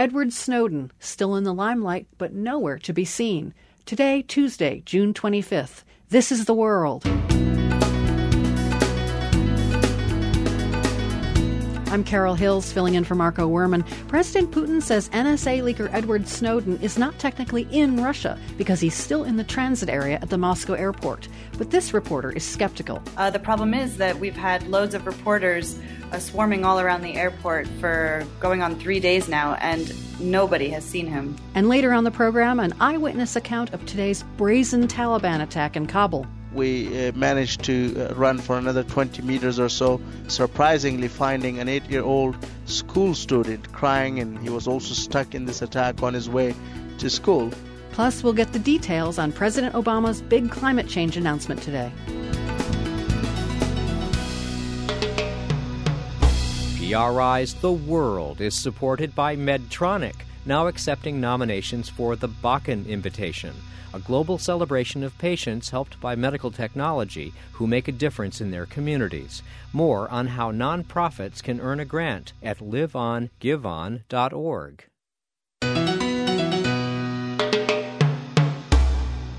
Edward Snowden, still in the limelight, but nowhere to be seen. Today, Tuesday, June 25th. This is the world. I'm Carol Hills, filling in for Marco Werman. President Putin says NSA leaker Edward Snowden is not technically in Russia because he's still in the transit area at the Moscow airport. But this reporter is skeptical. Uh, the problem is that we've had loads of reporters uh, swarming all around the airport for going on three days now, and nobody has seen him. And later on the program, an eyewitness account of today's brazen Taliban attack in Kabul we uh, managed to uh, run for another 20 meters or so, surprisingly finding an eight year old school student crying, and he was also stuck in this attack on his way to school. Plus, we'll get the details on President Obama's big climate change announcement today. PRI's The World is supported by Medtronic, now accepting nominations for the Bakken Invitation a global celebration of patients helped by medical technology who make a difference in their communities. More on how nonprofits can earn a grant at liveongiveon.org.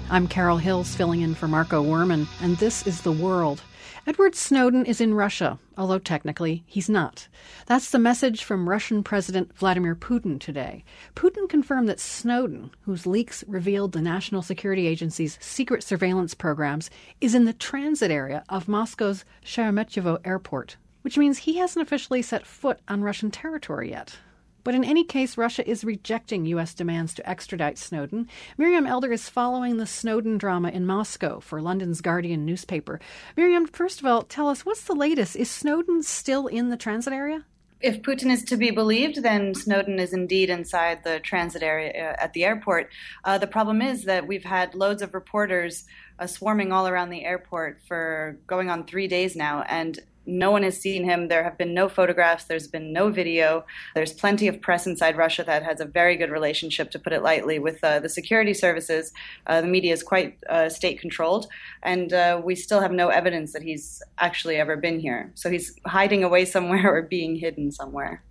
I'm Carol Hills filling in for Marco Werman, and this is The World. Edward Snowden is in Russia, although technically he's not. That's the message from Russian President Vladimir Putin today. Putin confirmed that Snowden, whose leaks revealed the National Security Agency's secret surveillance programs, is in the transit area of Moscow's Sheremetyevo airport, which means he hasn't officially set foot on Russian territory yet. But in any case, Russia is rejecting U.S. demands to extradite Snowden. Miriam Elder is following the Snowden drama in Moscow for London's Guardian newspaper. Miriam, first of all, tell us what's the latest? Is Snowden still in the transit area? If Putin is to be believed, then Snowden is indeed inside the transit area uh, at the airport. Uh, the problem is that we've had loads of reporters uh, swarming all around the airport for going on three days now, and no one has seen him. There have been no photographs. There's been no video. There's plenty of press inside Russia that has a very good relationship, to put it lightly, with uh, the security services. Uh, the media is quite uh, state controlled, and uh, we still have no evidence that he's actually ever been here. So he's hiding away somewhere or being hidden somewhere.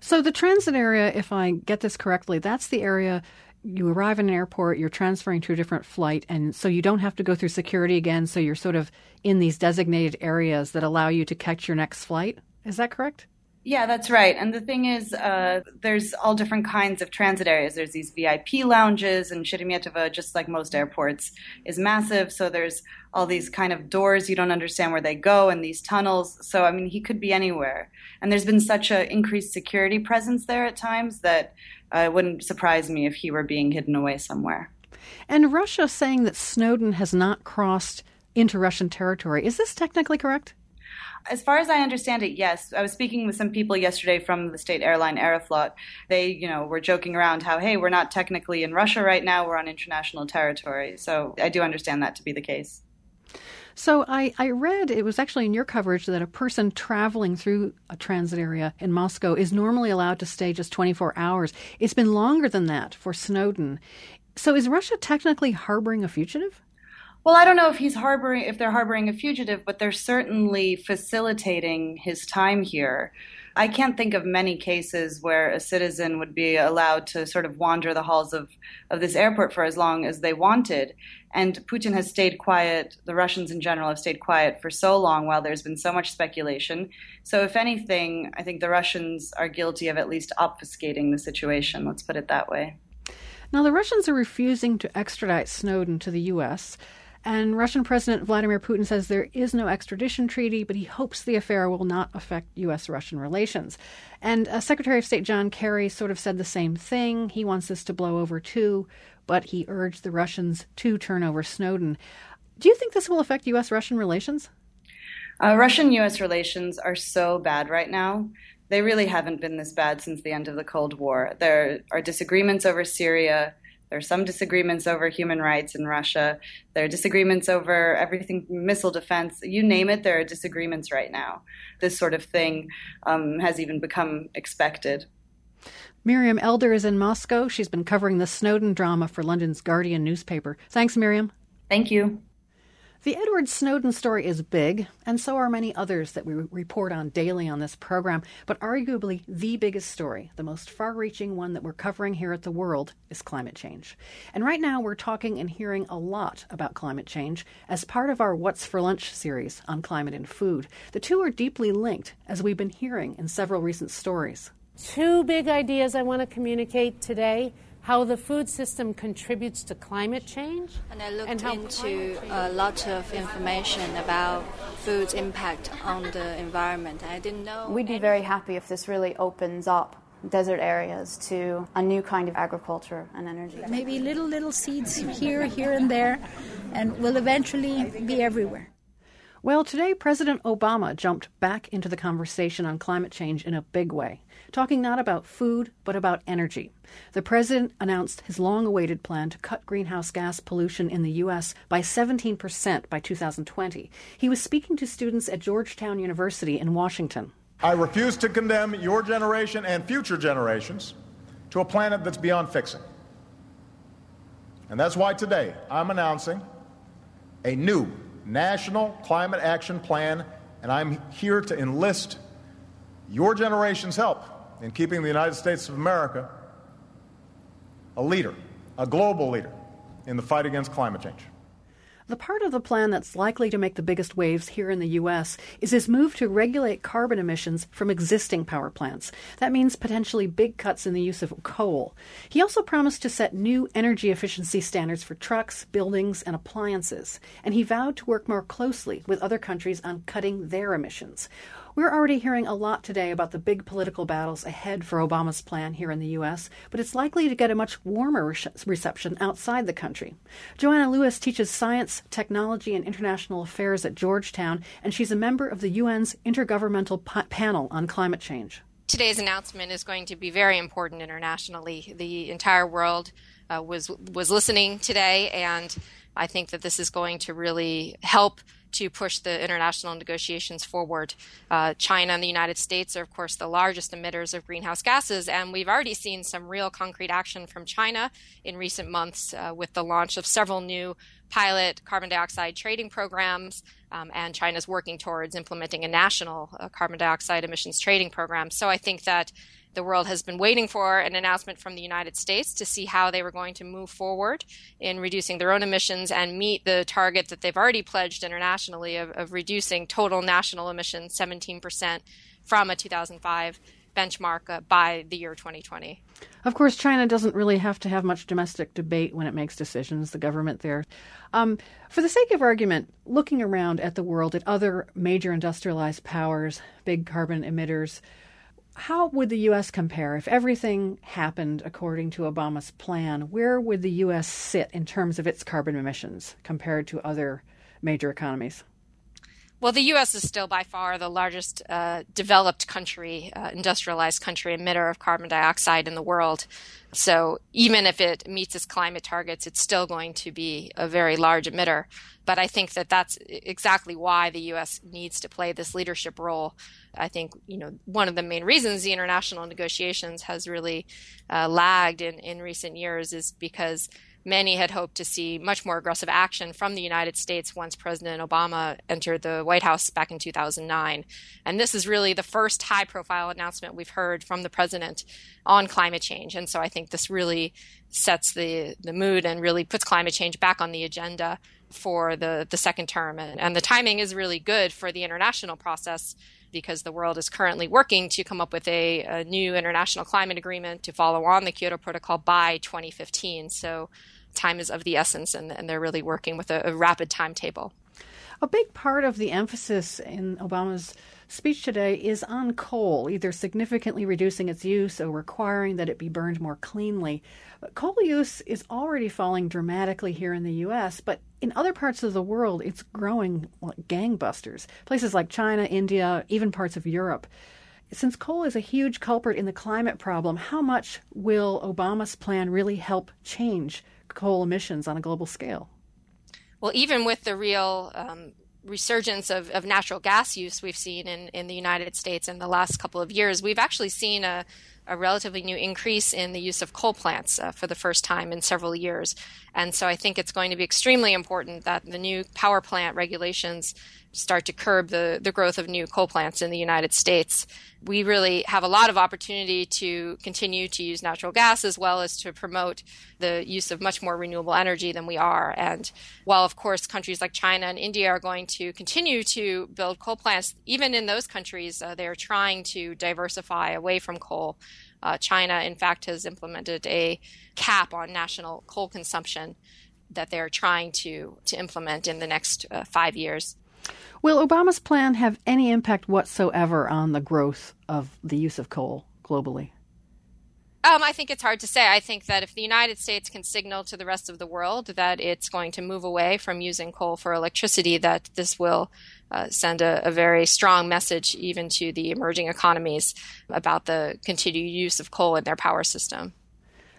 So the transit area, if I get this correctly, that's the area you arrive in an airport, you're transferring to a different flight, and so you don't have to go through security again. So you're sort of in these designated areas that allow you to catch your next flight. Is that correct? Yeah, that's right. And the thing is, uh, there's all different kinds of transit areas. There's these VIP lounges, and Sheremetyevo, just like most airports, is massive. So there's all these kind of doors you don't understand where they go, and these tunnels. So I mean, he could be anywhere. And there's been such an increased security presence there at times that uh, it wouldn't surprise me if he were being hidden away somewhere. And Russia saying that Snowden has not crossed into Russian territory. Is this technically correct? As far as I understand it, yes. I was speaking with some people yesterday from the state airline Aeroflot. They, you know, were joking around how, hey, we're not technically in Russia right now, we're on international territory. So I do understand that to be the case. So I, I read it was actually in your coverage that a person traveling through a transit area in Moscow is normally allowed to stay just 24 hours. It's been longer than that for Snowden. So is Russia technically harboring a fugitive? Well, I don't know if he's harboring if they're harboring a fugitive, but they're certainly facilitating his time here. I can't think of many cases where a citizen would be allowed to sort of wander the halls of, of this airport for as long as they wanted. And Putin has stayed quiet, the Russians in general have stayed quiet for so long while there's been so much speculation. So, if anything, I think the Russians are guilty of at least obfuscating the situation, let's put it that way. Now, the Russians are refusing to extradite Snowden to the U.S. And Russian President Vladimir Putin says there is no extradition treaty, but he hopes the affair will not affect U.S. Russian relations. And uh, Secretary of State John Kerry sort of said the same thing. He wants this to blow over too, but he urged the Russians to turn over Snowden. Do you think this will affect U.S. Russian relations? Uh, Russian U.S. relations are so bad right now. They really haven't been this bad since the end of the Cold War. There are disagreements over Syria. There are some disagreements over human rights in Russia. There are disagreements over everything missile defense. You name it, there are disagreements right now. This sort of thing um, has even become expected. Miriam Elder is in Moscow. She's been covering the Snowden drama for London's Guardian newspaper. Thanks, Miriam. Thank you. The Edward Snowden story is big, and so are many others that we report on daily on this program. But arguably, the biggest story, the most far reaching one that we're covering here at The World, is climate change. And right now, we're talking and hearing a lot about climate change as part of our What's for Lunch series on climate and food. The two are deeply linked, as we've been hearing in several recent stories. Two big ideas I want to communicate today how the food system contributes to climate change. And I looked and into a lot of information about food's impact on the environment. I didn't know. We'd be very happy if this really opens up desert areas to a new kind of agriculture and energy. Maybe little, little seeds here, here, and there, and will eventually be everywhere. Well, today President Obama jumped back into the conversation on climate change in a big way, talking not about food, but about energy. The president announced his long awaited plan to cut greenhouse gas pollution in the U.S. by 17% by 2020. He was speaking to students at Georgetown University in Washington. I refuse to condemn your generation and future generations to a planet that's beyond fixing. And that's why today I'm announcing a new National Climate Action Plan, and I'm here to enlist your generation's help in keeping the United States of America a leader, a global leader in the fight against climate change. The part of the plan that's likely to make the biggest waves here in the U.S. is his move to regulate carbon emissions from existing power plants. That means potentially big cuts in the use of coal. He also promised to set new energy efficiency standards for trucks, buildings, and appliances. And he vowed to work more closely with other countries on cutting their emissions. We're already hearing a lot today about the big political battles ahead for Obama's plan here in the U.S., but it's likely to get a much warmer re- reception outside the country. Joanna Lewis teaches science, technology, and international affairs at Georgetown, and she's a member of the UN's Intergovernmental Panel on Climate Change. Today's announcement is going to be very important internationally. The entire world uh, was was listening today, and I think that this is going to really help to push the international negotiations forward. Uh, China and the United States are, of course, the largest emitters of greenhouse gases, and we've already seen some real concrete action from China in recent months uh, with the launch of several new pilot carbon dioxide trading programs, um, and China's working towards implementing a national uh, carbon dioxide emissions trading program. So I think that the world has been waiting for an announcement from the United States to see how they were going to move forward in reducing their own emissions and meet the target that they've already pledged internationally of, of reducing total national emissions 17% from a 2005 benchmark uh, by the year 2020. Of course, China doesn't really have to have much domestic debate when it makes decisions, the government there. Um, for the sake of argument, looking around at the world, at other major industrialized powers, big carbon emitters, how would the U.S. compare if everything happened according to Obama's plan? Where would the U.S. sit in terms of its carbon emissions compared to other major economies? Well, the U.S. is still by far the largest uh, developed country, uh, industrialized country emitter of carbon dioxide in the world. So even if it meets its climate targets, it's still going to be a very large emitter. But I think that that's exactly why the U.S. needs to play this leadership role. I think you know one of the main reasons the international negotiations has really uh, lagged in, in recent years is because many had hoped to see much more aggressive action from the United States once President Obama entered the White House back in 2009. And this is really the first high profile announcement we've heard from the president on climate change. And so I think this really sets the, the mood and really puts climate change back on the agenda for the, the second term. And, and the timing is really good for the international process because the world is currently working to come up with a, a, new international climate agreement to follow on the Kyoto Protocol by 2015. So time is of the essence, and, and they're really working with a, a rapid timetable. A big part of the emphasis in Obama's speech today is on coal, either significantly reducing its use or requiring that it be burned more cleanly. Coal use is already falling dramatically here in the U.S., but in other parts of the world, it's growing like gangbusters. Places like China, India, even parts of Europe. Since coal is a huge culprit in the climate problem, how much will Obama's plan really help change coal emissions on a global scale? Well, even with the real um, resurgence of, of natural gas use we've seen in, in the United States in the last couple of years, we've actually seen a, a relatively new increase in the use of coal plants uh, for the first time in several years. And so I think it's going to be extremely important that the new power plant regulations start to curb the, the growth of new coal plants in the United States. We really have a lot of opportunity to continue to use natural gas as well as to promote the use of much more renewable energy than we are. And while, of course, countries like China and India are going to continue to build coal plants, even in those countries, uh, they are trying to diversify away from coal. Uh, China, in fact, has implemented a cap on national coal consumption that they're trying to, to implement in the next uh, five years. Will Obama's plan have any impact whatsoever on the growth of the use of coal globally? Um, I think it's hard to say. I think that if the United States can signal to the rest of the world that it's going to move away from using coal for electricity, that this will uh, send a, a, very strong message even to the emerging economies about the continued use of coal in their power system.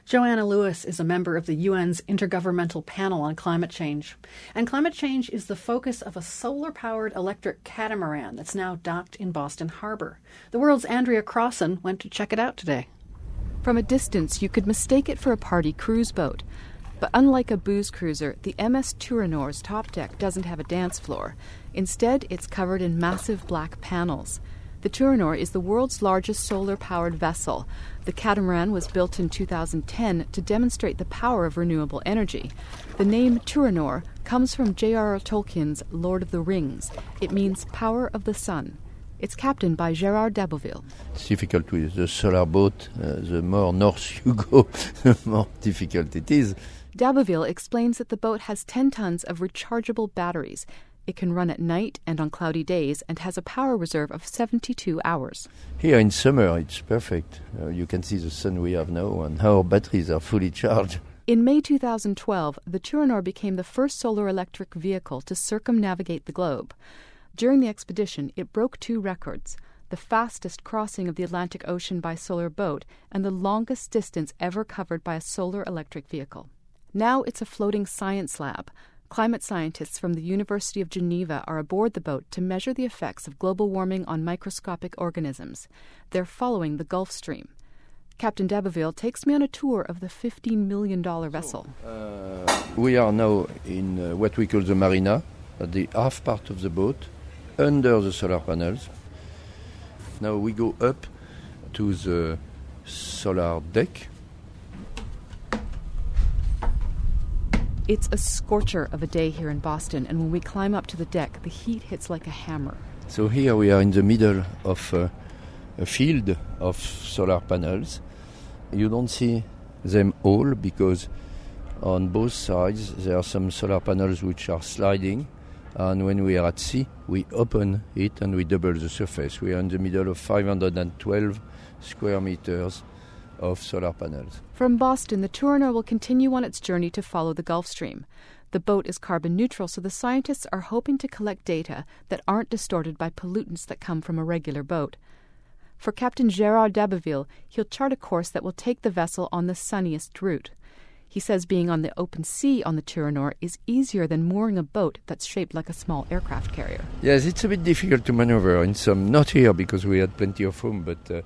Joanna Lewis is a member of the UN's Intergovernmental Panel on Climate Change. And climate change is the focus of a solar powered electric catamaran that's now docked in Boston Harbor. The world's Andrea Crossan went to check it out today. From a distance, you could mistake it for a party cruise boat. But unlike a booze cruiser, the MS Tûranor's top deck doesn't have a dance floor. Instead, it's covered in massive black panels. The Tûranor is the world's largest solar powered vessel. The catamaran was built in 2010 to demonstrate the power of renewable energy. The name Tûranor comes from J.R.R. Tolkien's Lord of the Rings. It means power of the sun. It's captained by Gerard d'Aboville. It's difficult with the solar boat. Uh, the more north you go, the more difficult it is. d'Aboville explains that the boat has 10 tons of rechargeable batteries it can run at night and on cloudy days and has a power reserve of 72 hours. Here in summer, it's perfect. Uh, you can see the sun we have now, and our batteries are fully charged. In May 2012, the Tûranor became the first solar electric vehicle to circumnavigate the globe. During the expedition, it broke two records the fastest crossing of the Atlantic Ocean by solar boat and the longest distance ever covered by a solar electric vehicle. Now it's a floating science lab, Climate scientists from the University of Geneva are aboard the boat to measure the effects of global warming on microscopic organisms. They're following the Gulf Stream. Captain d'Aboville takes me on a tour of the $15 million vessel. Uh, we are now in uh, what we call the marina, at the half part of the boat, under the solar panels. Now we go up to the solar deck It's a scorcher of a day here in Boston, and when we climb up to the deck, the heat hits like a hammer. So here we are in the middle of uh, a field of solar panels. You don't see them all because on both sides there are some solar panels which are sliding, and when we are at sea, we open it and we double the surface. We are in the middle of 512 square meters of solar panels. From Boston, the Tûranor will continue on its journey to follow the Gulf Stream. The boat is carbon neutral, so the scientists are hoping to collect data that aren't distorted by pollutants that come from a regular boat. For Captain Gerard d'Aboville, he'll chart a course that will take the vessel on the sunniest route. He says being on the open sea on the Tûranor is easier than mooring a boat that's shaped like a small aircraft carrier. Yes, it's a bit difficult to maneuver in some, not here because we had plenty of room, but uh,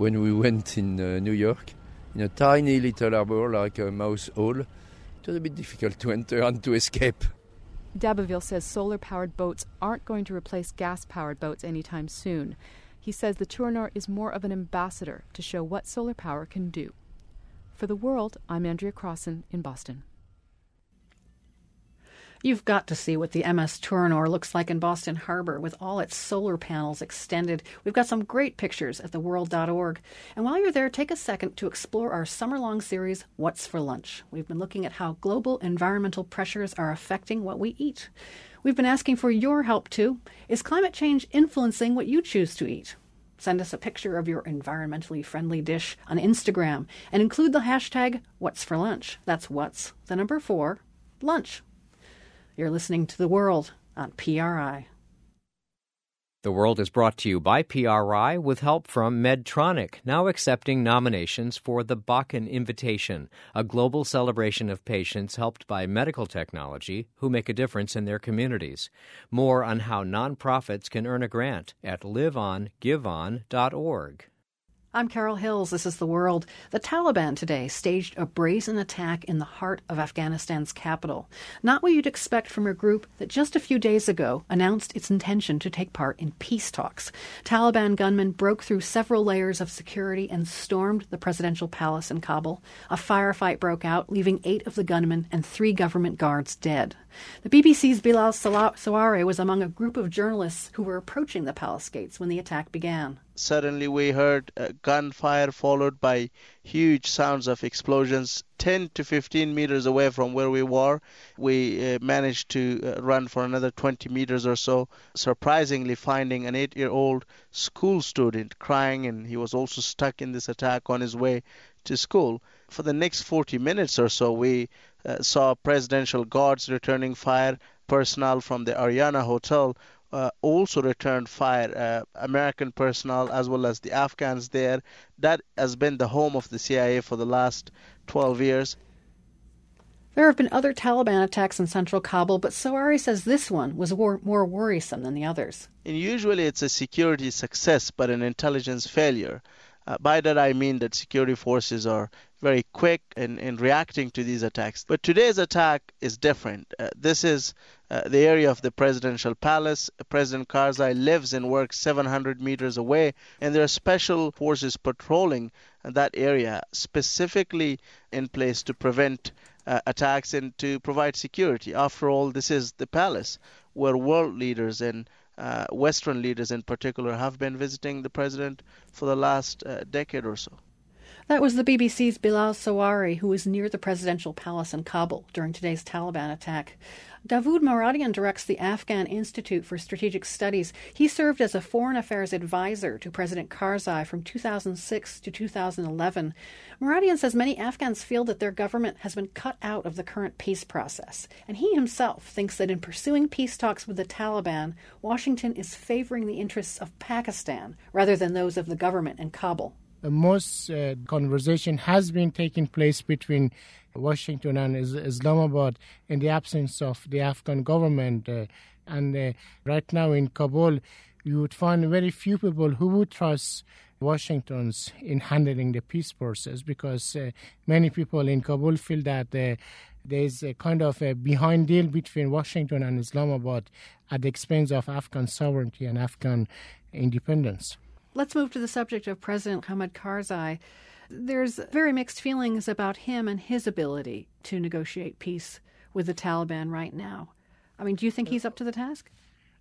when we went in uh, New York, in a tiny little harbor like a mouse hole, it was a bit difficult to enter and to escape. d'Aboville says solar powered boats aren't going to replace gas powered boats anytime soon. He says the Tûranor is more of an ambassador to show what solar power can do. For the world, I'm Andrea Crossan in Boston. You've got to see what the MS Tûranor looks like in Boston Harbor with all its solar panels extended. We've got some great pictures at theworld.org. And while you're there, take a second to explore our summer long series, What's for Lunch? We've been looking at how global environmental pressures are affecting what we eat. We've been asking for your help too. Is climate change influencing what you choose to eat? Send us a picture of your environmentally friendly dish on Instagram and include the hashtag What's for Lunch. That's what's the number four lunch. You're listening to The World on PRI. The World is brought to you by PRI with help from Medtronic, now accepting nominations for the Bakken Invitation, a global celebration of patients helped by medical technology who make a difference in their communities. More on how nonprofits can earn a grant at liveongiveon.org. I'm Carol Hills. This is The World. The Taliban today staged a brazen attack in the heart of Afghanistan's capital. Not what you'd expect from a group that just a few days ago announced its intention to take part in peace talks. Taliban gunmen broke through several layers of security and stormed the presidential palace in Kabul. A firefight broke out, leaving eight of the gunmen and three government guards dead. The BBC's Bilal Sarwary was among a group of journalists who were approaching the palace gates when the attack began. Suddenly, we heard gunfire followed by huge sounds of explosions 10 to 15 meters away from where we were. We uh, managed to uh, run for another 20 meters or so, surprisingly finding an eight year old school student crying, and he was also stuck in this attack on his way to school. For the next 40 minutes or so, we uh, saw presidential guards returning fire, personnel from the Ariana Hotel uh, also returned fire. Uh, American personnel as well as the Afghans there. That has been the home of the CIA for the last 12 years. There have been other Taliban attacks in central Kabul, but Sarwary says this one was more worrisome than the others. And usually it's a security success, but an intelligence failure. Uh, by that I mean that security forces are very quick in, in reacting to these attacks. But today's attack is different. Uh, this is uh, the area of the presidential palace. President Karzai lives and works 700 meters away, and there are special forces patrolling that area specifically in place to prevent uh, attacks and to provide security. After all, this is the palace where world leaders and Western leaders in particular have been visiting the president for the last uh, decade or so. That was the BBC's Bilal Sarwary, who was near the presidential palace in Kabul during today's Taliban attack. Davood Moradian directs the Afghan Institute for Strategic Studies. He served as a foreign affairs advisor to President Karzai from 2006 to 2011. Moradian says many Afghans feel that their government has been cut out of the current peace process, and he himself thinks that in pursuing peace talks with the Taliban, Washington is favoring the interests of Pakistan rather than those of the government in Kabul most uh, conversation has been taking place between Washington and Islamabad in the absence of the Afghan government. Uh, and uh, right now in Kabul, you would find very few people who would trust Washington's in handling the peace process because uh, many people in Kabul feel that uh, there's a kind of a behind deal between Washington and Islamabad at the expense of Afghan sovereignty and Afghan independence. Let's move to the subject of President Hamid Karzai. There's very mixed feelings about him and his ability to negotiate peace with the Taliban right now. I mean, do you think he's up to the task?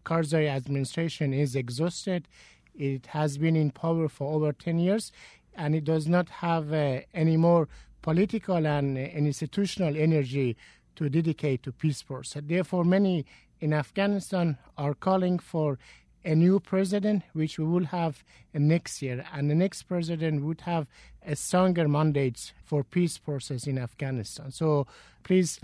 Karzai administration is exhausted. It has been in power for over 10 years, and it does not have uh, any more political and uh, institutional energy to dedicate to peace process. Therefore, many in Afghanistan are calling for a new president, which we will have next year, and the next president would have a stronger mandate for peace process in Afghanistan. So please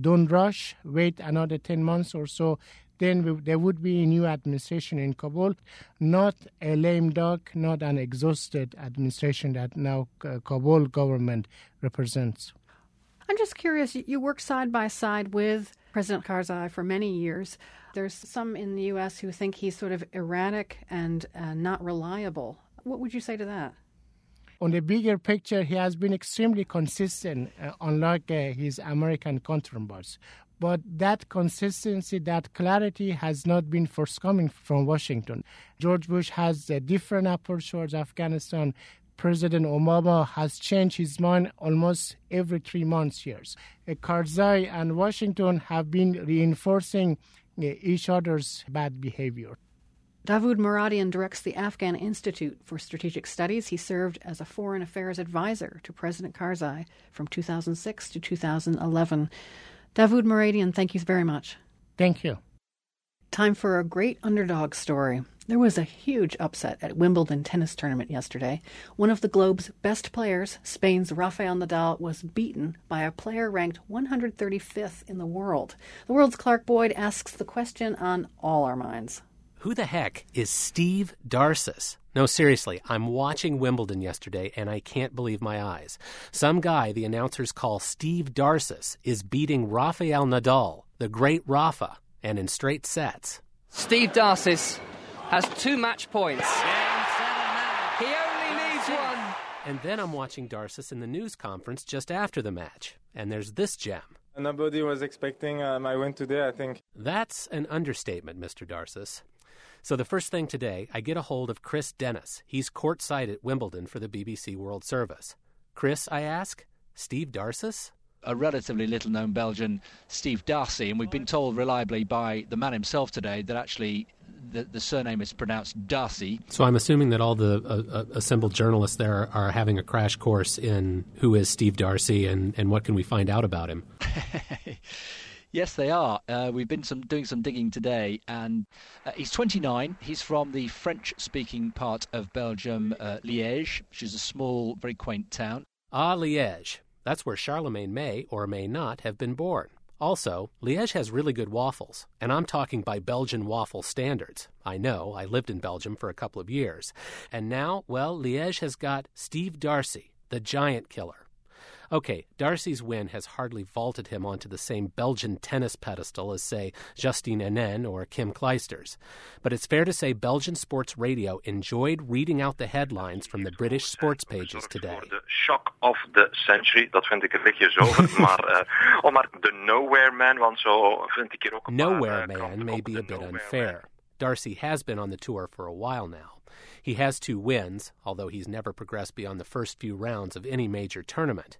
don't rush. Wait another ten months or so. Then we, there would be a new administration in Kabul, not a lame duck, not an exhausted administration that now uh, Kabul government represents. I'm just curious. You work side by side with President Karzai for many years. There's some in the U.S. who think he's sort of erratic and uh, not reliable. What would you say to that? On the bigger picture, he has been extremely consistent, uh, unlike uh, his American counterparts. But that consistency, that clarity has not been forthcoming from Washington. George Bush has a different approach towards Afghanistan. President Obama has changed his mind almost every three months years. Uh, Karzai and Washington have been reinforcing uh, each other's bad behavior. Davood Moradian directs the Afghan Institute for Strategic Studies. He served as a foreign affairs advisor to President Karzai from 2006 to 2011. Davood Moradian, thank you very much. Thank you. Time for a great underdog story. There was a huge upset at Wimbledon tennis tournament yesterday. One of the globe's best players, Spain's Rafael Nadal, was beaten by a player ranked 135th in the world. The world's Clark Boyd asks the question on all our minds. who the heck is Steve Darcis? No, seriously, I'm watching Wimbledon yesterday and I can't believe my eyes. Some guy the announcers call Steve Darcis is beating Rafael Nadal, the great Rafa, and in straight sets. Steve Darcis has two match points. He only needs one. And then I'm watching Darcis in the news conference just after the match, and there's this gem. Nobody was expecting uh, my win today, I think. That's an understatement, Mr. Darcis. So the first thing today, I get a hold of Chris Dennis. He's courtside at Wimbledon for the BBC World Service. Chris, I ask, Steve Darcis? a relatively little known Belgian, Steve Darcy, and we've been told reliably by the man himself today that actually the, the surname is pronounced Darcy. So I'm assuming that all the uh, uh assembled journalists there are having a crash course in who is Steve Darcy and, and what can we find out about him. Yes, they are. Uh, we've been some, doing some digging today, and uh, he's 29. He's from the French-speaking part of Belgium, uh, Liège, which is a small, very quaint town. Ah, Liège. That's where Charlemagne may or may not have been born. Also, Liège has really good waffles, and I'm talking by Belgian waffle standards. I know, I lived in Belgium for a couple of years. And now, well, Liège has got Steve Darcy, the giant killer. Okay, Darcy's win has hardly vaulted him onto the same Belgian tennis pedestal as, say, Justine Henin or Kim Clijsters. But it's fair to say Belgian sports radio enjoyed reading out the headlines from the British sports pages today. The shock of the century, dat vind ik een beetje zo. maar, uh, oh, maar de nowhere man, want zo vind ik hier ook een Nowhere uh, man may be a bit unfair. Darcy has been on the tour for a while now. He has two wins, although he's never progressed beyond the first few rounds of any major tournament.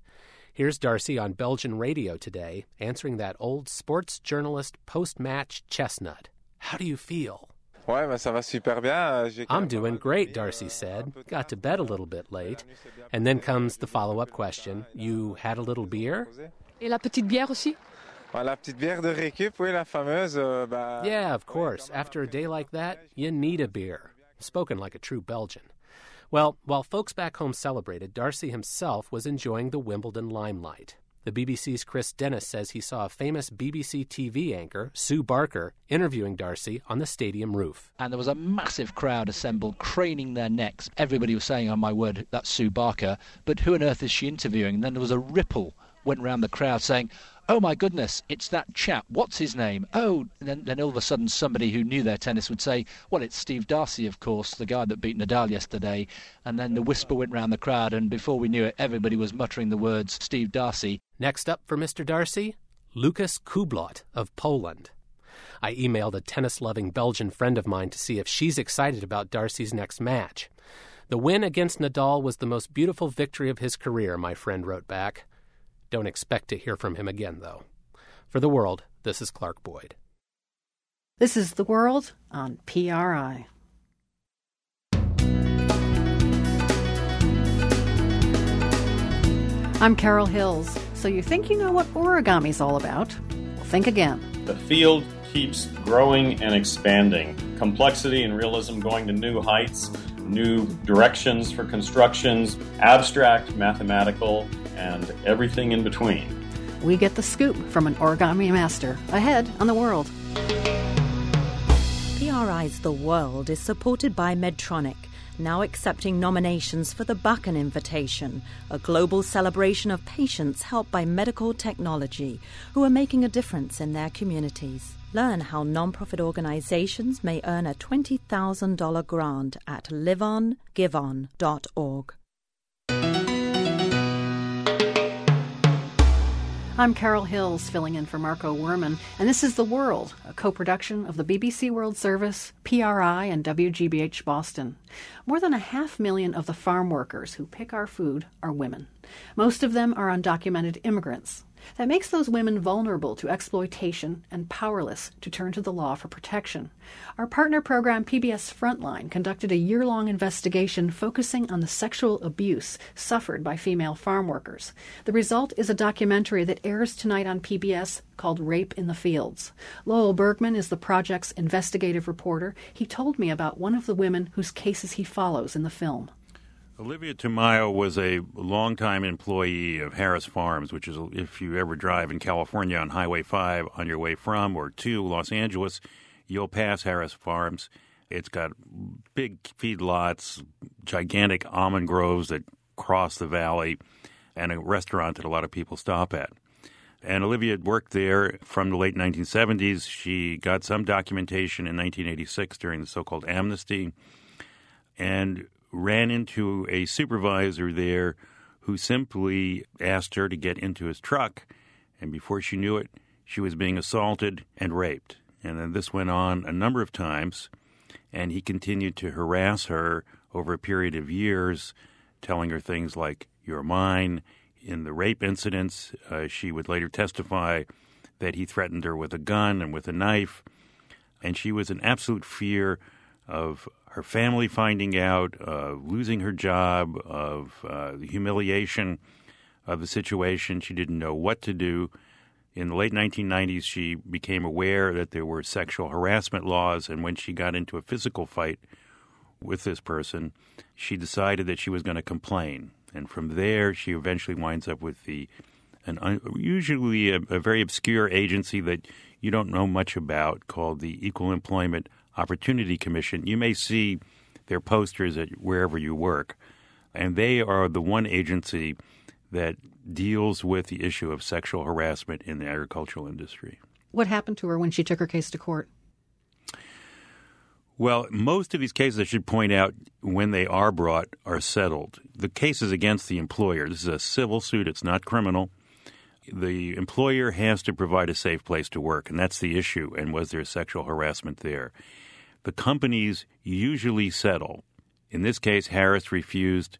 Here's Darcy on Belgian radio today, answering that old sports journalist post match chestnut. How do you feel? I'm doing great, Darcy said. Got to bed a little bit late. And then comes the follow up question You had a little beer? Et la petite bière aussi? La petite bière de récup, oui, la fameuse. Euh, yeah, of course. After a day like that, you need a beer spoken like a true Belgian. Well, while folks back home celebrated, Darcy himself was enjoying the Wimbledon limelight. The BBC's Chris Dennis says he saw a famous BBC TV anchor, Sue Barker, interviewing Darcy on the stadium roof. And there was a massive crowd assembled, craning their necks. Everybody was saying, Oh my word, that's Sue Barker. But who on earth is she interviewing? And then there was a ripple went round the crowd saying, oh my goodness, it's that chap. What's his name? Oh, then, then all of a sudden somebody who knew their tennis would say, well, it's Steve Darcy, of course, the guy that beat Nadal yesterday. And then the whisper went round the crowd, and before we knew it, everybody was muttering the words Steve Darcy. Next up for Mr. Darcy, Lucas Kubot of Poland. I emailed a tennis loving Belgian friend of mine to see if she's excited about Darcy's next match. The win against Nadal was the most beautiful victory of his career, my friend wrote back. Don't expect to hear from him again, though. For the world, this is Clark Boyd. This is The World on PRI. I'm Carol Hills. So you think you know what origami's all about? Well, think again. The field keeps growing and expanding. Complexity and realism going to new heights, new directions for constructions, abstract, mathematical, and everything in between. We get the scoop from an origami master ahead on the world. PRI's The World is supported by Medtronic, now accepting nominations for the Bakken Invitation, a global celebration of patients helped by medical technology who are making a difference in their communities. Learn how nonprofit organizations may earn a $20,000 grant at liveongiveon.org. I'm Carol Hills, filling in for Marco Werman, and this is The World, a co production of the BBC World Service, PRI, and WGBH Boston. More than a half million of the farm workers who pick our food are women. Most of them are undocumented immigrants, that makes those women vulnerable to exploitation and powerless to turn to the law for protection. Our partner program, PBS Frontline, conducted a year long investigation focusing on the sexual abuse suffered by female farm workers. The result is a documentary that airs tonight on PBS called Rape in the Fields. Lowell Bergman is the project's investigative reporter. He told me about one of the women whose cases he follows in the film. Olivia Tamayo was a longtime employee of Harris Farms, which is if you ever drive in California on Highway 5 on your way from or to Los Angeles, you'll pass Harris Farms. It's got big feedlots, gigantic almond groves that cross the valley, and a restaurant that a lot of people stop at. And Olivia had worked there from the late 1970s. She got some documentation in 1986 during the so called amnesty and ran into a supervisor there who simply asked her to get into his truck. And before she knew it, she was being assaulted and raped. And then this went on a number of times. And he continued to harass her over a period of years, telling her things like, You're mine. In the rape incidents, uh, she would later testify that he threatened her with a gun and with a knife. And she was in absolute fear of her family finding out, of losing her job, of uh, the humiliation of the situation. She didn't know what to do. In the late 1990s, she became aware that there were sexual harassment laws, and when she got into a physical fight with this person, she decided that she was going to complain. And from there, she eventually winds up with the an un, usually a, a very obscure agency that you don't know much about called the Equal Employment Opportunity Commission. You may see their posters at wherever you work, and they are the one agency that deals with the issue of sexual harassment in the agricultural industry. What happened to her when she took her case to court? Well, most of these cases, I should point out, when they are brought, are settled. The case is against the employer. This is a civil suit, it's not criminal. The employer has to provide a safe place to work, and that's the issue. And was there sexual harassment there? The companies usually settle. In this case, Harris refused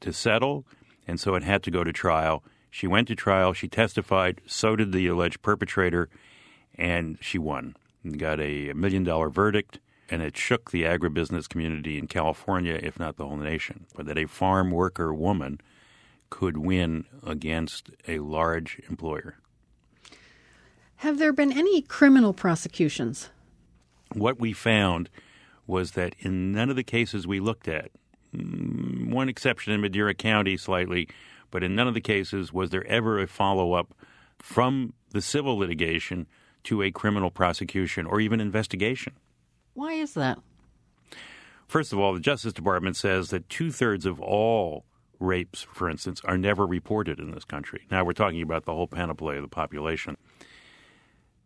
to settle, and so it had to go to trial. She went to trial, she testified, so did the alleged perpetrator, and she won. Got a million dollar verdict and it shook the agribusiness community in California, if not the whole nation. That a farm worker woman could win against a large employer. Have there been any criminal prosecutions? What we found was that in none of the cases we looked at, mm, one exception in Madera County slightly, but in none of the cases was there ever a follow up from the civil litigation to a criminal prosecution or even investigation. Why is that? First of all, the Justice Department says that two thirds of all rapes, for instance, are never reported in this country. Now we're talking about the whole panoply of the population.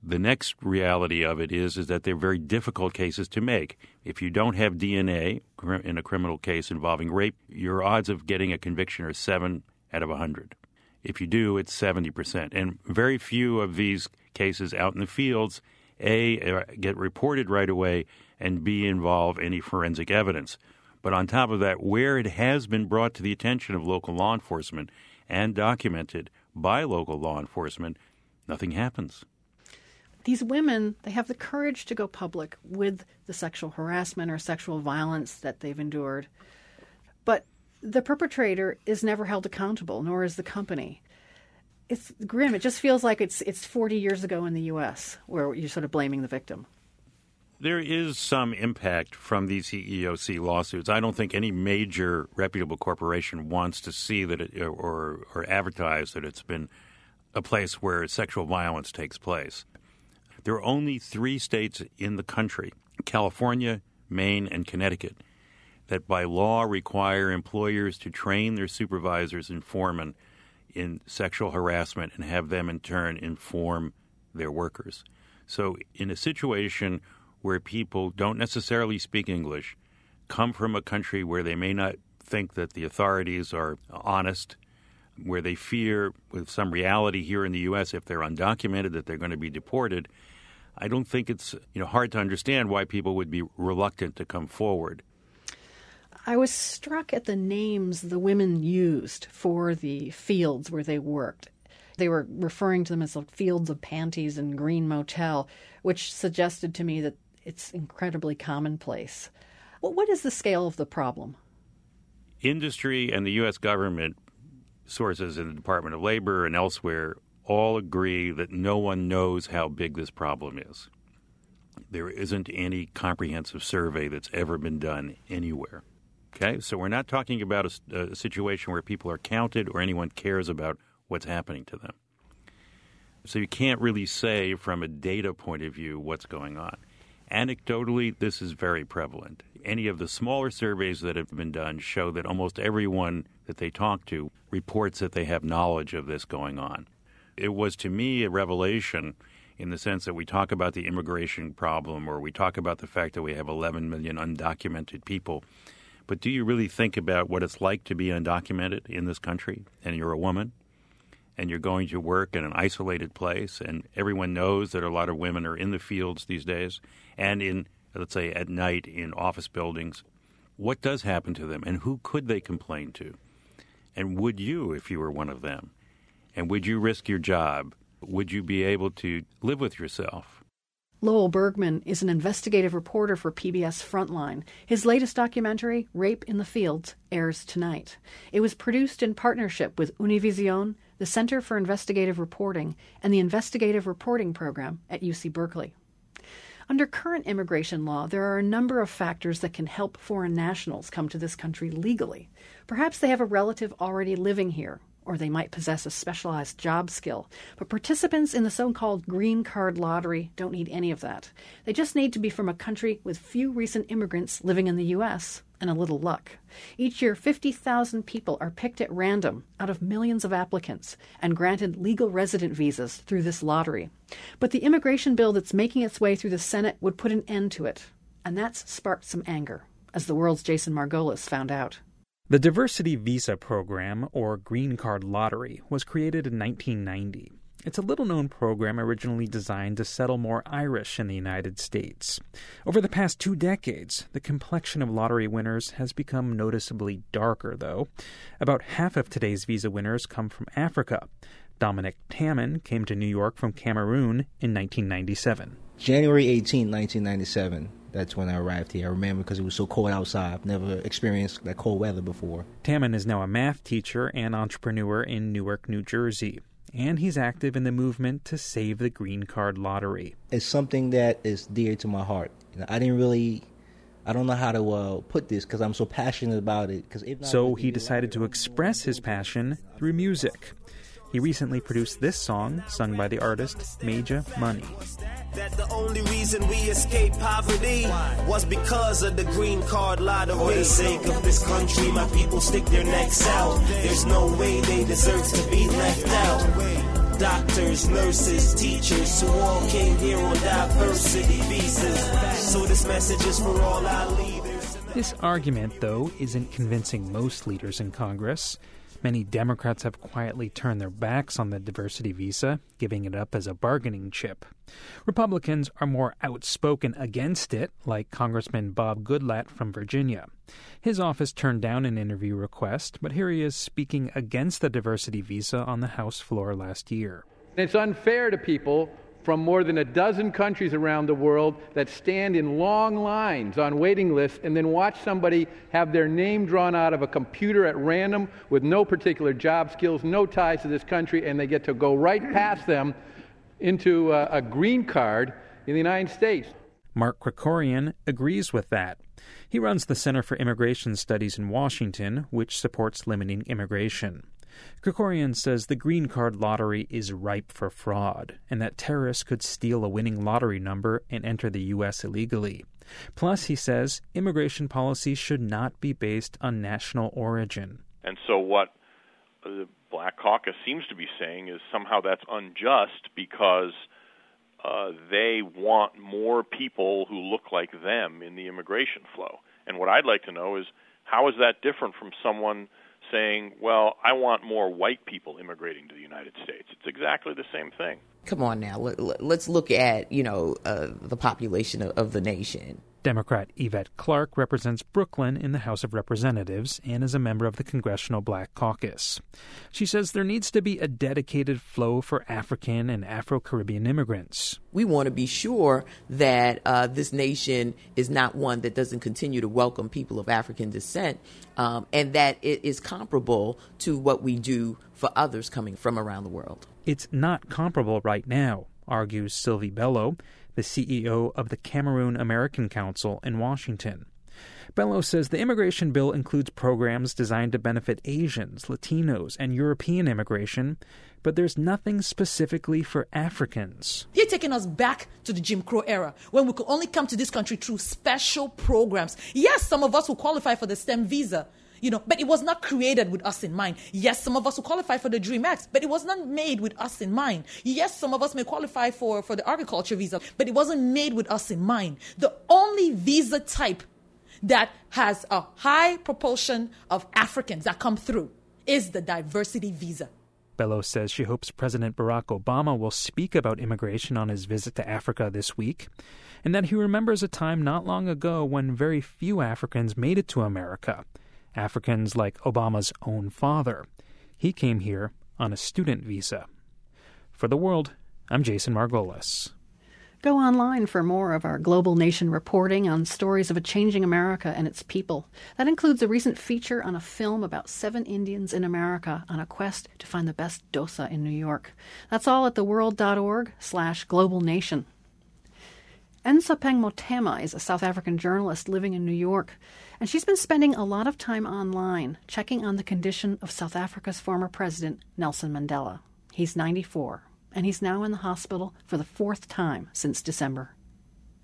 The next reality of it is, is that they're very difficult cases to make. If you don't have DNA in a criminal case involving rape, your odds of getting a conviction are 7 out of 100. If you do, it's 70%. And very few of these cases out in the fields a, get reported right away, and B, involve any forensic evidence. But on top of that, where it has been brought to the attention of local law enforcement and documented by local law enforcement, nothing happens. These women, they have the courage to go public with the sexual harassment or sexual violence that they've endured. But the perpetrator is never held accountable, nor is the company it's grim. It just feels like it's it's 40 years ago in the U.S. where you're sort of blaming the victim. There is some impact from these EEOC lawsuits. I don't think any major reputable corporation wants to see that it, or or advertise that it's been a place where sexual violence takes place. There are only three states in the country: California, Maine, and Connecticut, that by law require employers to train their supervisors and foremen in sexual harassment and have them in turn inform their workers. So, in a situation where people don't necessarily speak English, come from a country where they may not think that the authorities are honest, where they fear, with some reality here in the U.S., if they're undocumented, that they're going to be deported. I don't think it's you know hard to understand why people would be reluctant to come forward. I was struck at the names the women used for the fields where they worked. They were referring to them as like fields of panties and green motel, which suggested to me that it's incredibly commonplace. Well, what is the scale of the problem? Industry and the U.S. government, sources in the Department of Labor and elsewhere, all agree that no one knows how big this problem is. There isn't any comprehensive survey that's ever been done anywhere. Okay, so we're not talking about a, a, situation where people are counted or anyone cares about what's happening to them. So you can't really say from a data point of view what's going on. Anecdotally, this is very prevalent. Any of the smaller surveys that have been done show that almost everyone that they talk to reports that they have knowledge of this going on. It was to me a revelation in the sense that we talk about the immigration problem or we talk about the fact that we have 11 million undocumented people. But do you really think about what it's like to be undocumented in this country and you're a woman and you're going to work in an isolated place and everyone knows that a lot of women are in the fields these days and in let's say at night in office buildings what does happen to them and who could they complain to and would you if you were one of them and would you risk your job would you be able to live with yourself Lowell Bergman is an investigative reporter for PBS Frontline. His latest documentary, Rape in the Fields, airs tonight. It was produced in partnership with Univision, the Center for Investigative Reporting, and the Investigative Reporting Program at UC Berkeley. Under current immigration law, there are a number of factors that can help foreign nationals come to this country legally. Perhaps they have a relative already living here, or they might possess a specialized job skill. But participants in the so called green card lottery don't need any of that. They just need to be from a country with few recent immigrants living in the U.S. and a little luck. Each year, 50,000 people are picked at random out of millions of applicants and granted legal resident visas through this lottery. But the immigration bill that's making its way through the Senate would put an end to it. And that's sparked some anger, as the world's Jason Margolis found out. The Diversity Visa Program, or Green Card Lottery, was created in 1990. It's a little known program originally designed to settle more Irish in the United States. Over the past two decades, the complexion of lottery winners has become noticeably darker, though. About half of today's visa winners come from Africa. Dominic Tammen came to New York from Cameroon in 1997. January 18, 1997 that's when I arrived here. I remember because it was so cold outside. I've never experienced that cold weather before. Tammen is now a math teacher and entrepreneur in Newark, New Jersey. And he's active in the movement to save the green card lottery. It's something that is dear to my heart. You know, I didn't really I don't know how to uh, put this because I'm so passionate about it. Cause so he decided to express his passion through music. He recently produced this song, sung by the artist Major Money. That the only reason we escaped poverty was because of the green card lottery. For the sake of this country, my people stick their necks out. There's no way they deserve to be left out. Doctors, nurses, teachers who all came here on diversity visas. So this message is for all our leaders. This argument, though, isn't convincing most leaders in Congress. Many Democrats have quietly turned their backs on the diversity visa, giving it up as a bargaining chip. Republicans are more outspoken against it, like Congressman Bob Goodlatte from Virginia. His office turned down an interview request, but here he is speaking against the diversity visa on the House floor last year. It's unfair to people from more than a dozen countries around the world that stand in long lines on waiting lists and then watch somebody have their name drawn out of a computer at random with no particular job skills, no ties to this country, and they get to go right past them into a, a green card in the United States. Mark Krikorian agrees with that. He runs the Center for Immigration Studies in Washington, which supports limiting immigration. Krikorian says the green card lottery is ripe for fraud, and that terrorists could steal a winning lottery number and enter the U.S. illegally. Plus, he says immigration policy should not be based on national origin. And so, what the Black Caucus seems to be saying is somehow that's unjust because uh, they want more people who look like them in the immigration flow. And what I'd like to know is how is that different from someone saying, well, I want more white people immigrating to the United States. It's exactly the same thing. Come on now, let's look at you know uh, the population of the nation. Democrat Yvette Clarke represents Brooklyn in the House of Representatives and is a member of the Congressional Black Caucus. She says there needs to be a dedicated flow for African and Afro Caribbean immigrants. We want to be sure that uh, this nation is not one that doesn't continue to welcome people of African descent um, and that it is comparable to what we do for others coming from around the world. It's not comparable right now, argues Sylvie Bello the CEO of the Cameroon American Council in Washington. Bello says the immigration bill includes programs designed to benefit Asians, Latinos, and European immigration, but there's nothing specifically for Africans. You're taking us back to the Jim Crow era when we could only come to this country through special programs. Yes, some of us will qualify for the STEM visa. You know, but it was not created with us in mind. Yes, some of us will qualify for the Dream Act, but it was not made with us in mind. Yes, some of us may qualify for, for the agriculture visa, but it wasn't made with us in mind. The only visa type that has a high proportion of Africans that come through is the diversity visa. Bello says she hopes President Barack Obama will speak about immigration on his visit to Africa this week, and that he remembers a time not long ago when very few Africans made it to America. Africans like Obama's own father. He came here on a student visa. For the world, I'm Jason Margolis. Go online for more of our Global Nation reporting on stories of a changing America and its people. That includes a recent feature on a film about seven Indians in America on a quest to find the best dosa in New York. That's all at theworld.org slash global nation. Ensapeng Motema is a South African journalist living in New York, and she's been spending a lot of time online checking on the condition of South Africa's former president, Nelson Mandela. He's 94 and he's now in the hospital for the fourth time since December.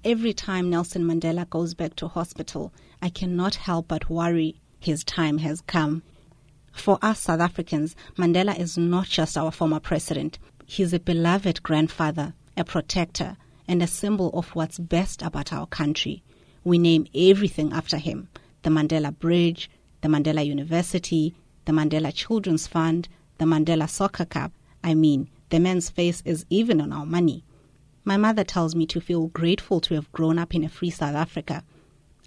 Every time Nelson Mandela goes back to hospital, I cannot help but worry his time has come. For us South Africans, Mandela is not just our former president. He's a beloved grandfather, a protector, and a symbol of what's best about our country. We name everything after him the Mandela Bridge, the Mandela University, the Mandela Children's Fund, the Mandela Soccer Cup. I mean, the man's face is even on our money. My mother tells me to feel grateful to have grown up in a free South Africa.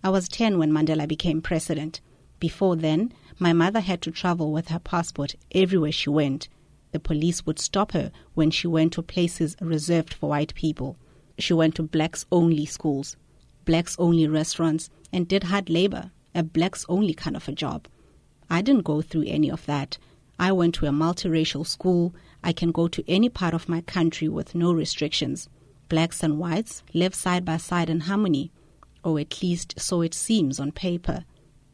I was 10 when Mandela became president. Before then, my mother had to travel with her passport everywhere she went. The police would stop her when she went to places reserved for white people. She went to blacks only schools, blacks only restaurants, and did hard labor, a blacks only kind of a job. I didn't go through any of that. I went to a multiracial school. I can go to any part of my country with no restrictions. Blacks and whites live side by side in harmony, or at least so it seems on paper.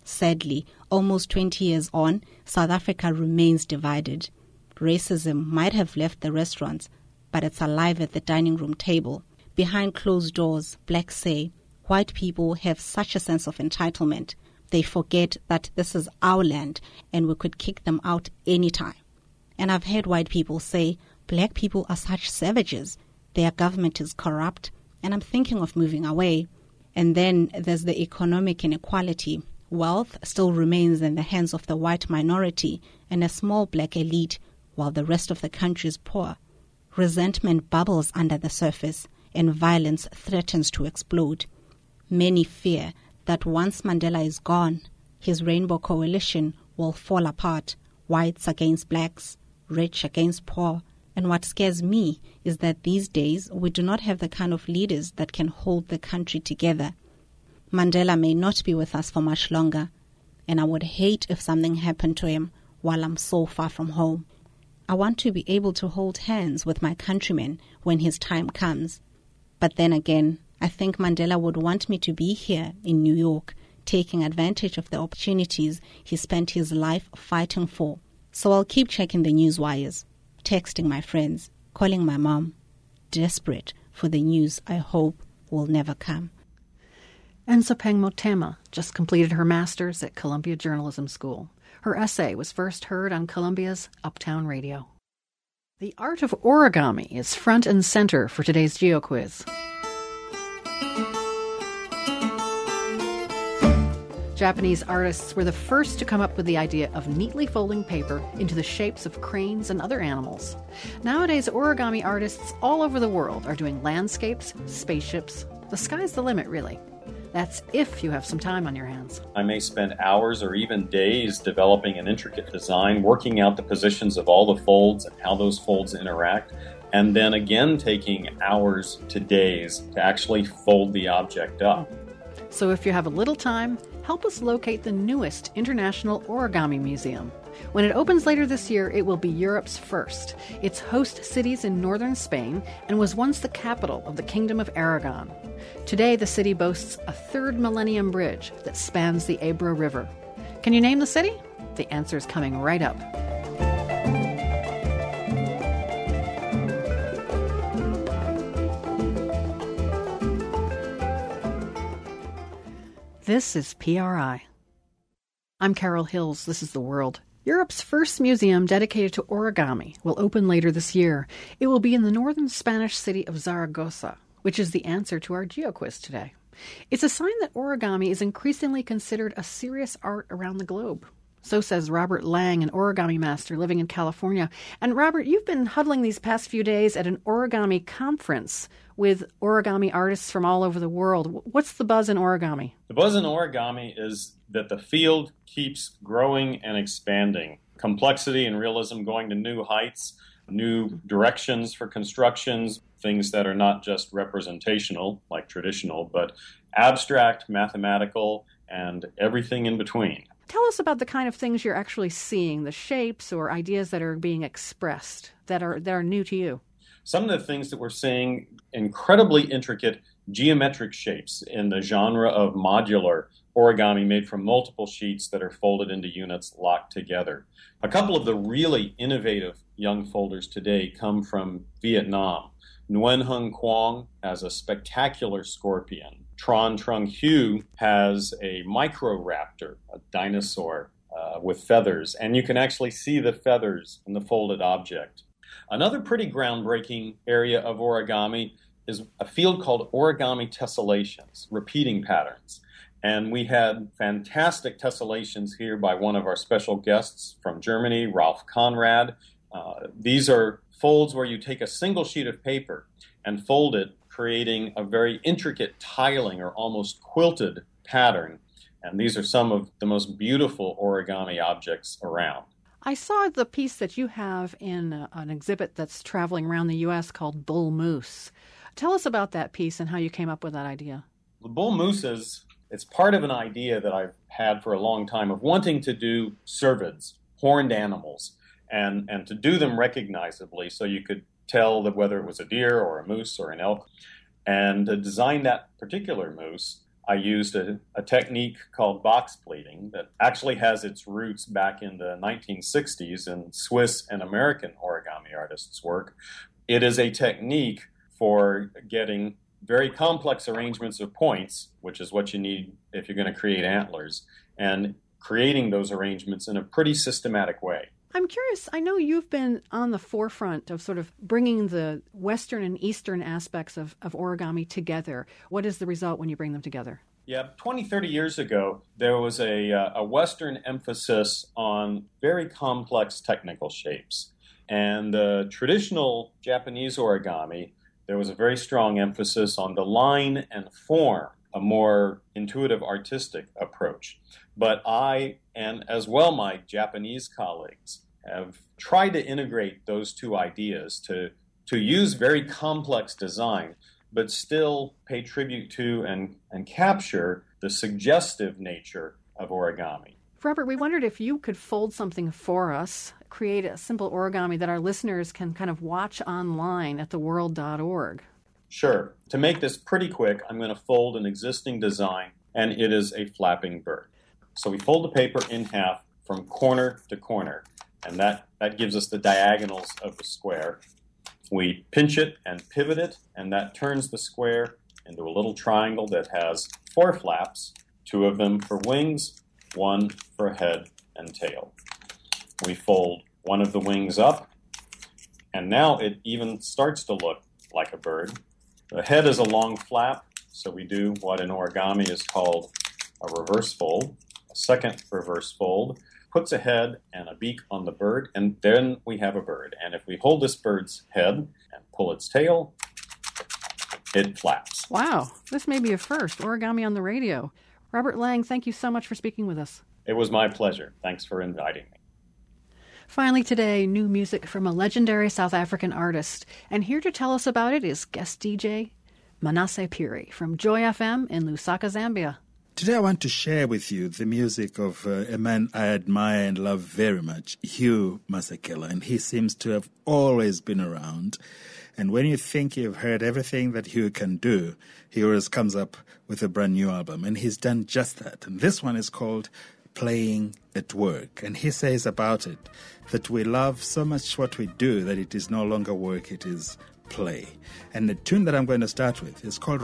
Sadly, almost 20 years on, South Africa remains divided. Racism might have left the restaurants, but it's alive at the dining room table. Behind closed doors, blacks say, white people have such a sense of entitlement they forget that this is our land and we could kick them out anytime. And I've heard white people say black people are such savages, their government is corrupt, and I'm thinking of moving away. And then there's the economic inequality. Wealth still remains in the hands of the white minority and a small black elite, while the rest of the country is poor. Resentment bubbles under the surface, and violence threatens to explode. Many fear that once Mandela is gone, his Rainbow Coalition will fall apart whites against blacks, rich against poor. And what scares me is that these days we do not have the kind of leaders that can hold the country together. Mandela may not be with us for much longer, and I would hate if something happened to him while I'm so far from home. I want to be able to hold hands with my countrymen when his time comes. But then again, I think Mandela would want me to be here in New York, taking advantage of the opportunities he spent his life fighting for. So I'll keep checking the news wires, texting my friends, calling my mom, desperate for the news I hope will never come. Ensapeng Motema just completed her master's at Columbia Journalism School. Her essay was first heard on Columbia's Uptown Radio. The art of origami is front and center for today's GeoQuiz. Japanese artists were the first to come up with the idea of neatly folding paper into the shapes of cranes and other animals. Nowadays, origami artists all over the world are doing landscapes, spaceships. The sky's the limit, really. That's if you have some time on your hands. I may spend hours or even days developing an intricate design, working out the positions of all the folds and how those folds interact, and then again taking hours to days to actually fold the object up. So if you have a little time, help us locate the newest International Origami Museum. When it opens later this year, it will be Europe's first. Its host cities in northern Spain and was once the capital of the Kingdom of Aragon. Today, the city boasts a third millennium bridge that spans the Ebro River. Can you name the city? The answer is coming right up. This is PRI. I'm Carol Hills. This is The World. Europe's first museum dedicated to origami will open later this year. It will be in the northern Spanish city of Zaragoza, which is the answer to our GeoQuiz today. It's a sign that origami is increasingly considered a serious art around the globe. So says Robert Lang, an origami master living in California. And Robert, you've been huddling these past few days at an origami conference with origami artists from all over the world. What's the buzz in origami? The buzz in origami is that the field keeps growing and expanding. Complexity and realism going to new heights, new directions for constructions, things that are not just representational, like traditional, but abstract, mathematical, and everything in between. Tell us about the kind of things you're actually seeing, the shapes or ideas that are being expressed that are that are new to you. Some of the things that we're seeing incredibly intricate geometric shapes in the genre of modular origami made from multiple sheets that are folded into units locked together. A couple of the really innovative young folders today come from Vietnam. Nguyen Hung Cuong has a spectacular scorpion Tran Trung Hieu has a microraptor, a dinosaur uh, with feathers, and you can actually see the feathers in the folded object. Another pretty groundbreaking area of origami is a field called origami tessellations, repeating patterns. And we had fantastic tessellations here by one of our special guests from Germany, Ralph Conrad. Uh, these are folds where you take a single sheet of paper and fold it creating a very intricate tiling or almost quilted pattern. And these are some of the most beautiful origami objects around. I saw the piece that you have in uh, an exhibit that's traveling around the U.S. called Bull Moose. Tell us about that piece and how you came up with that idea. The bull moose is it's part of an idea that I've had for a long time of wanting to do cervids, horned animals, and, and to do them recognizably so you could tell that whether it was a deer or a moose or an elk. And to design that particular moose, I used a, a, technique called box pleating that actually has its roots back in the 1960s in Swiss and American origami artists' work. It is a technique for getting very complex arrangements of points, which is what you need if you're going to create antlers, and creating those arrangements in a pretty systematic way. I'm curious. I know you've been on the forefront of sort of bringing the Western and Eastern aspects of, of origami together. What is the result when you bring them together? Yeah, 20, 30 years ago, there was a, uh, a Western emphasis on very complex technical shapes. And the traditional Japanese origami, there was a very strong emphasis on the line and form, a more intuitive artistic approach. But I, and as well my Japanese colleagues, have tried to integrate those two ideas to, to use very complex design, but still pay tribute to and, and capture the suggestive nature of origami. Robert, we wondered if you could fold something for us, create a simple origami that our listeners can kind of watch online at theworld.org. Sure. To make this pretty quick, I'm going to fold an existing design, and it is a flapping bird. So we fold the paper in half from corner to corner and that, that gives us the diagonals of the square. We pinch it and pivot it, and that turns the square into a little triangle that has four flaps, two of them for wings, one for head and tail. We fold one of the wings up, and now it even starts to look like a bird. The head is a long flap, so we do what in origami is called a reverse fold, a second reverse fold, puts a head and a beak on the bird, and then we have a bird. And if we hold this bird's head and pull its tail, it flaps. Wow, this may be a first origami on the radio. Robert Lang, thank you so much for speaking with us. It was my pleasure. Thanks for inviting me. Finally, today, new music from a legendary South African artist. And here to tell us about it is guest DJ Manasseh Phiri from Joy FM in Lusaka, Zambia. Today, I want to share with you the music of uh, a man I admire and love very much, Hugh Masekela, and he seems to have always been around. And when you think you've heard everything that Hugh can do, he always comes up with a brand new album, and he's done just that. And this one is called Playing at Work, and he says about it that we love so much what we do that it is no longer work, it is play. And the tune that I'm going to start with is called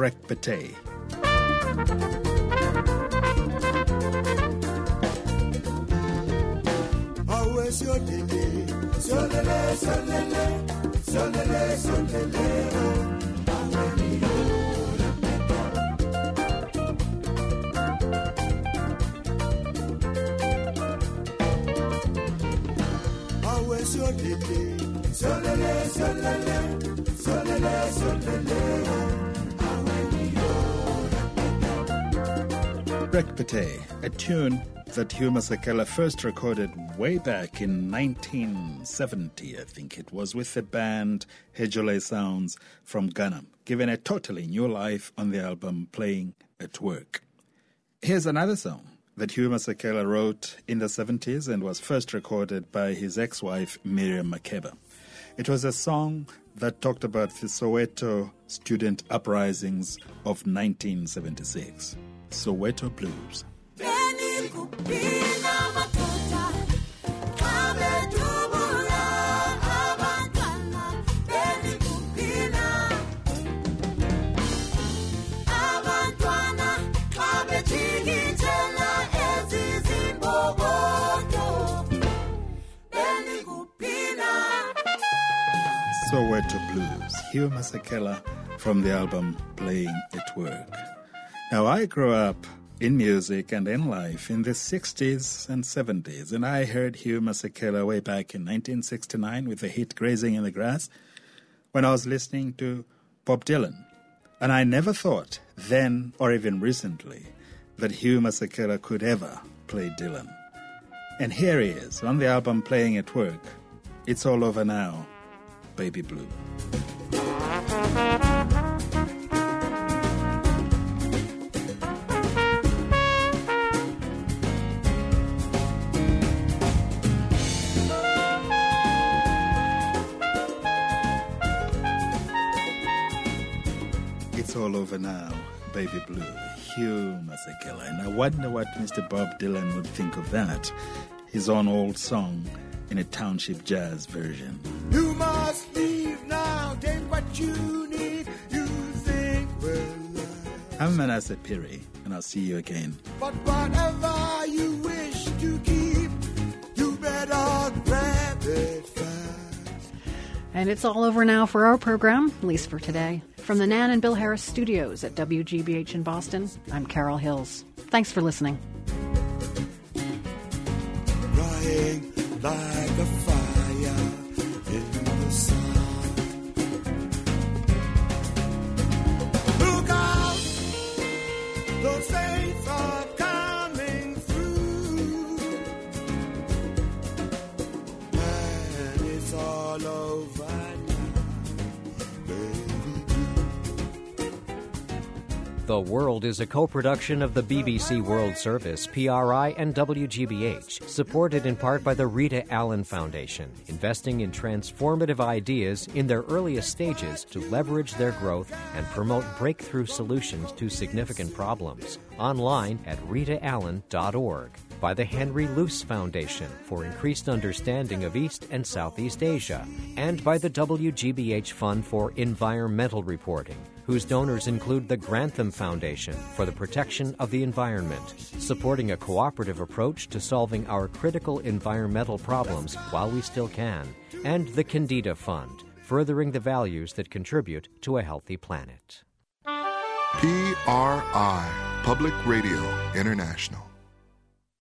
Rek Pete. Rekpete, a tune that Hugh Masekela first recorded way back in 1970, I think it was, with the band Hedzoleh Soundz from Ghana, given a totally new life on the album Playing at Work. Here's another song that Hugh Masekela wrote in the 70s and was first recorded by his ex wife Miriam Makeba. It was a song that talked about the Soweto student uprisings of 1976. Soweto Blues. Hugh Masekela from the album Playing at Work. Now, I grew up in music and in life in the 60s and 70s, and I heard Hugh Masekela way back in 1969 with the hit Grazing in the Grass when I was listening to Bob Dylan. And I never thought, then or even recently, that Hugh Masekela could ever play Dylan. And here he is on the album Playing at Work. It's all over now baby blue. It's all over now, baby blue. Hugh Masekela. And I wonder what Mr. Bob Dylan would think of that. His own old song in a township jazz version. You must leave now, what you need. You think, well, I'm Manasseh Phiri, and I'll see you again. But whatever you wish to keep, you better grab it fast. And it's all over now for our program, at least for today. From the Nan and Bill Harris studios at WGBH in Boston, I'm Carol Hills. Thanks for listening. Crying like a fire The World is a co production of the BBC World Service, PRI, and WGBH, supported in part by the Rita Allen Foundation, investing in transformative ideas in their earliest stages to leverage their growth and promote breakthrough solutions to significant problems. Online at ritaallen.org. By the Henry Luce Foundation for increased understanding of East and Southeast Asia, and by the WGBH Fund for Environmental Reporting whose donors include the Grantham Foundation for the protection of the environment, supporting a cooperative approach to solving our critical environmental problems while we still can, and the Kendeda Fund, furthering the values that contribute to a healthy planet. PRI, Public Radio International.